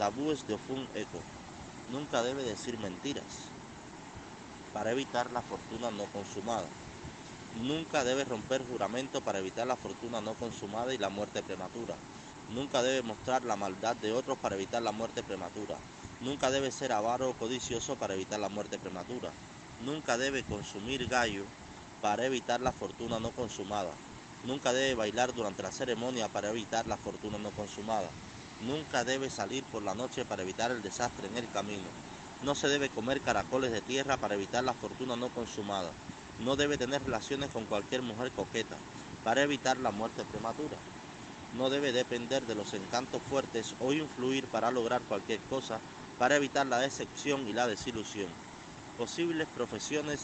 Tabúes de Ofun Eco. Nunca debe decir mentiras para evitar la fortuna no consumada. Nunca debe romper juramento para evitar la fortuna no consumada y la muerte prematura. Nunca debe mostrar la maldad de otros para evitar la muerte prematura. Nunca debe ser avaro o codicioso para evitar la muerte prematura. Nunca debe consumir gallo para evitar la fortuna no consumada. Nunca debe bailar durante la ceremonia para evitar la fortuna no consumada. Nunca debe salir por la noche para evitar el desastre en el camino. No se debe comer caracoles de tierra para evitar la fortuna no consumada. No debe tener relaciones con cualquier mujer coqueta para evitar la muerte prematura. No debe depender de los encantos fuertes o influir para lograr cualquier cosa para evitar la decepción y la desilusión. Posibles profesiones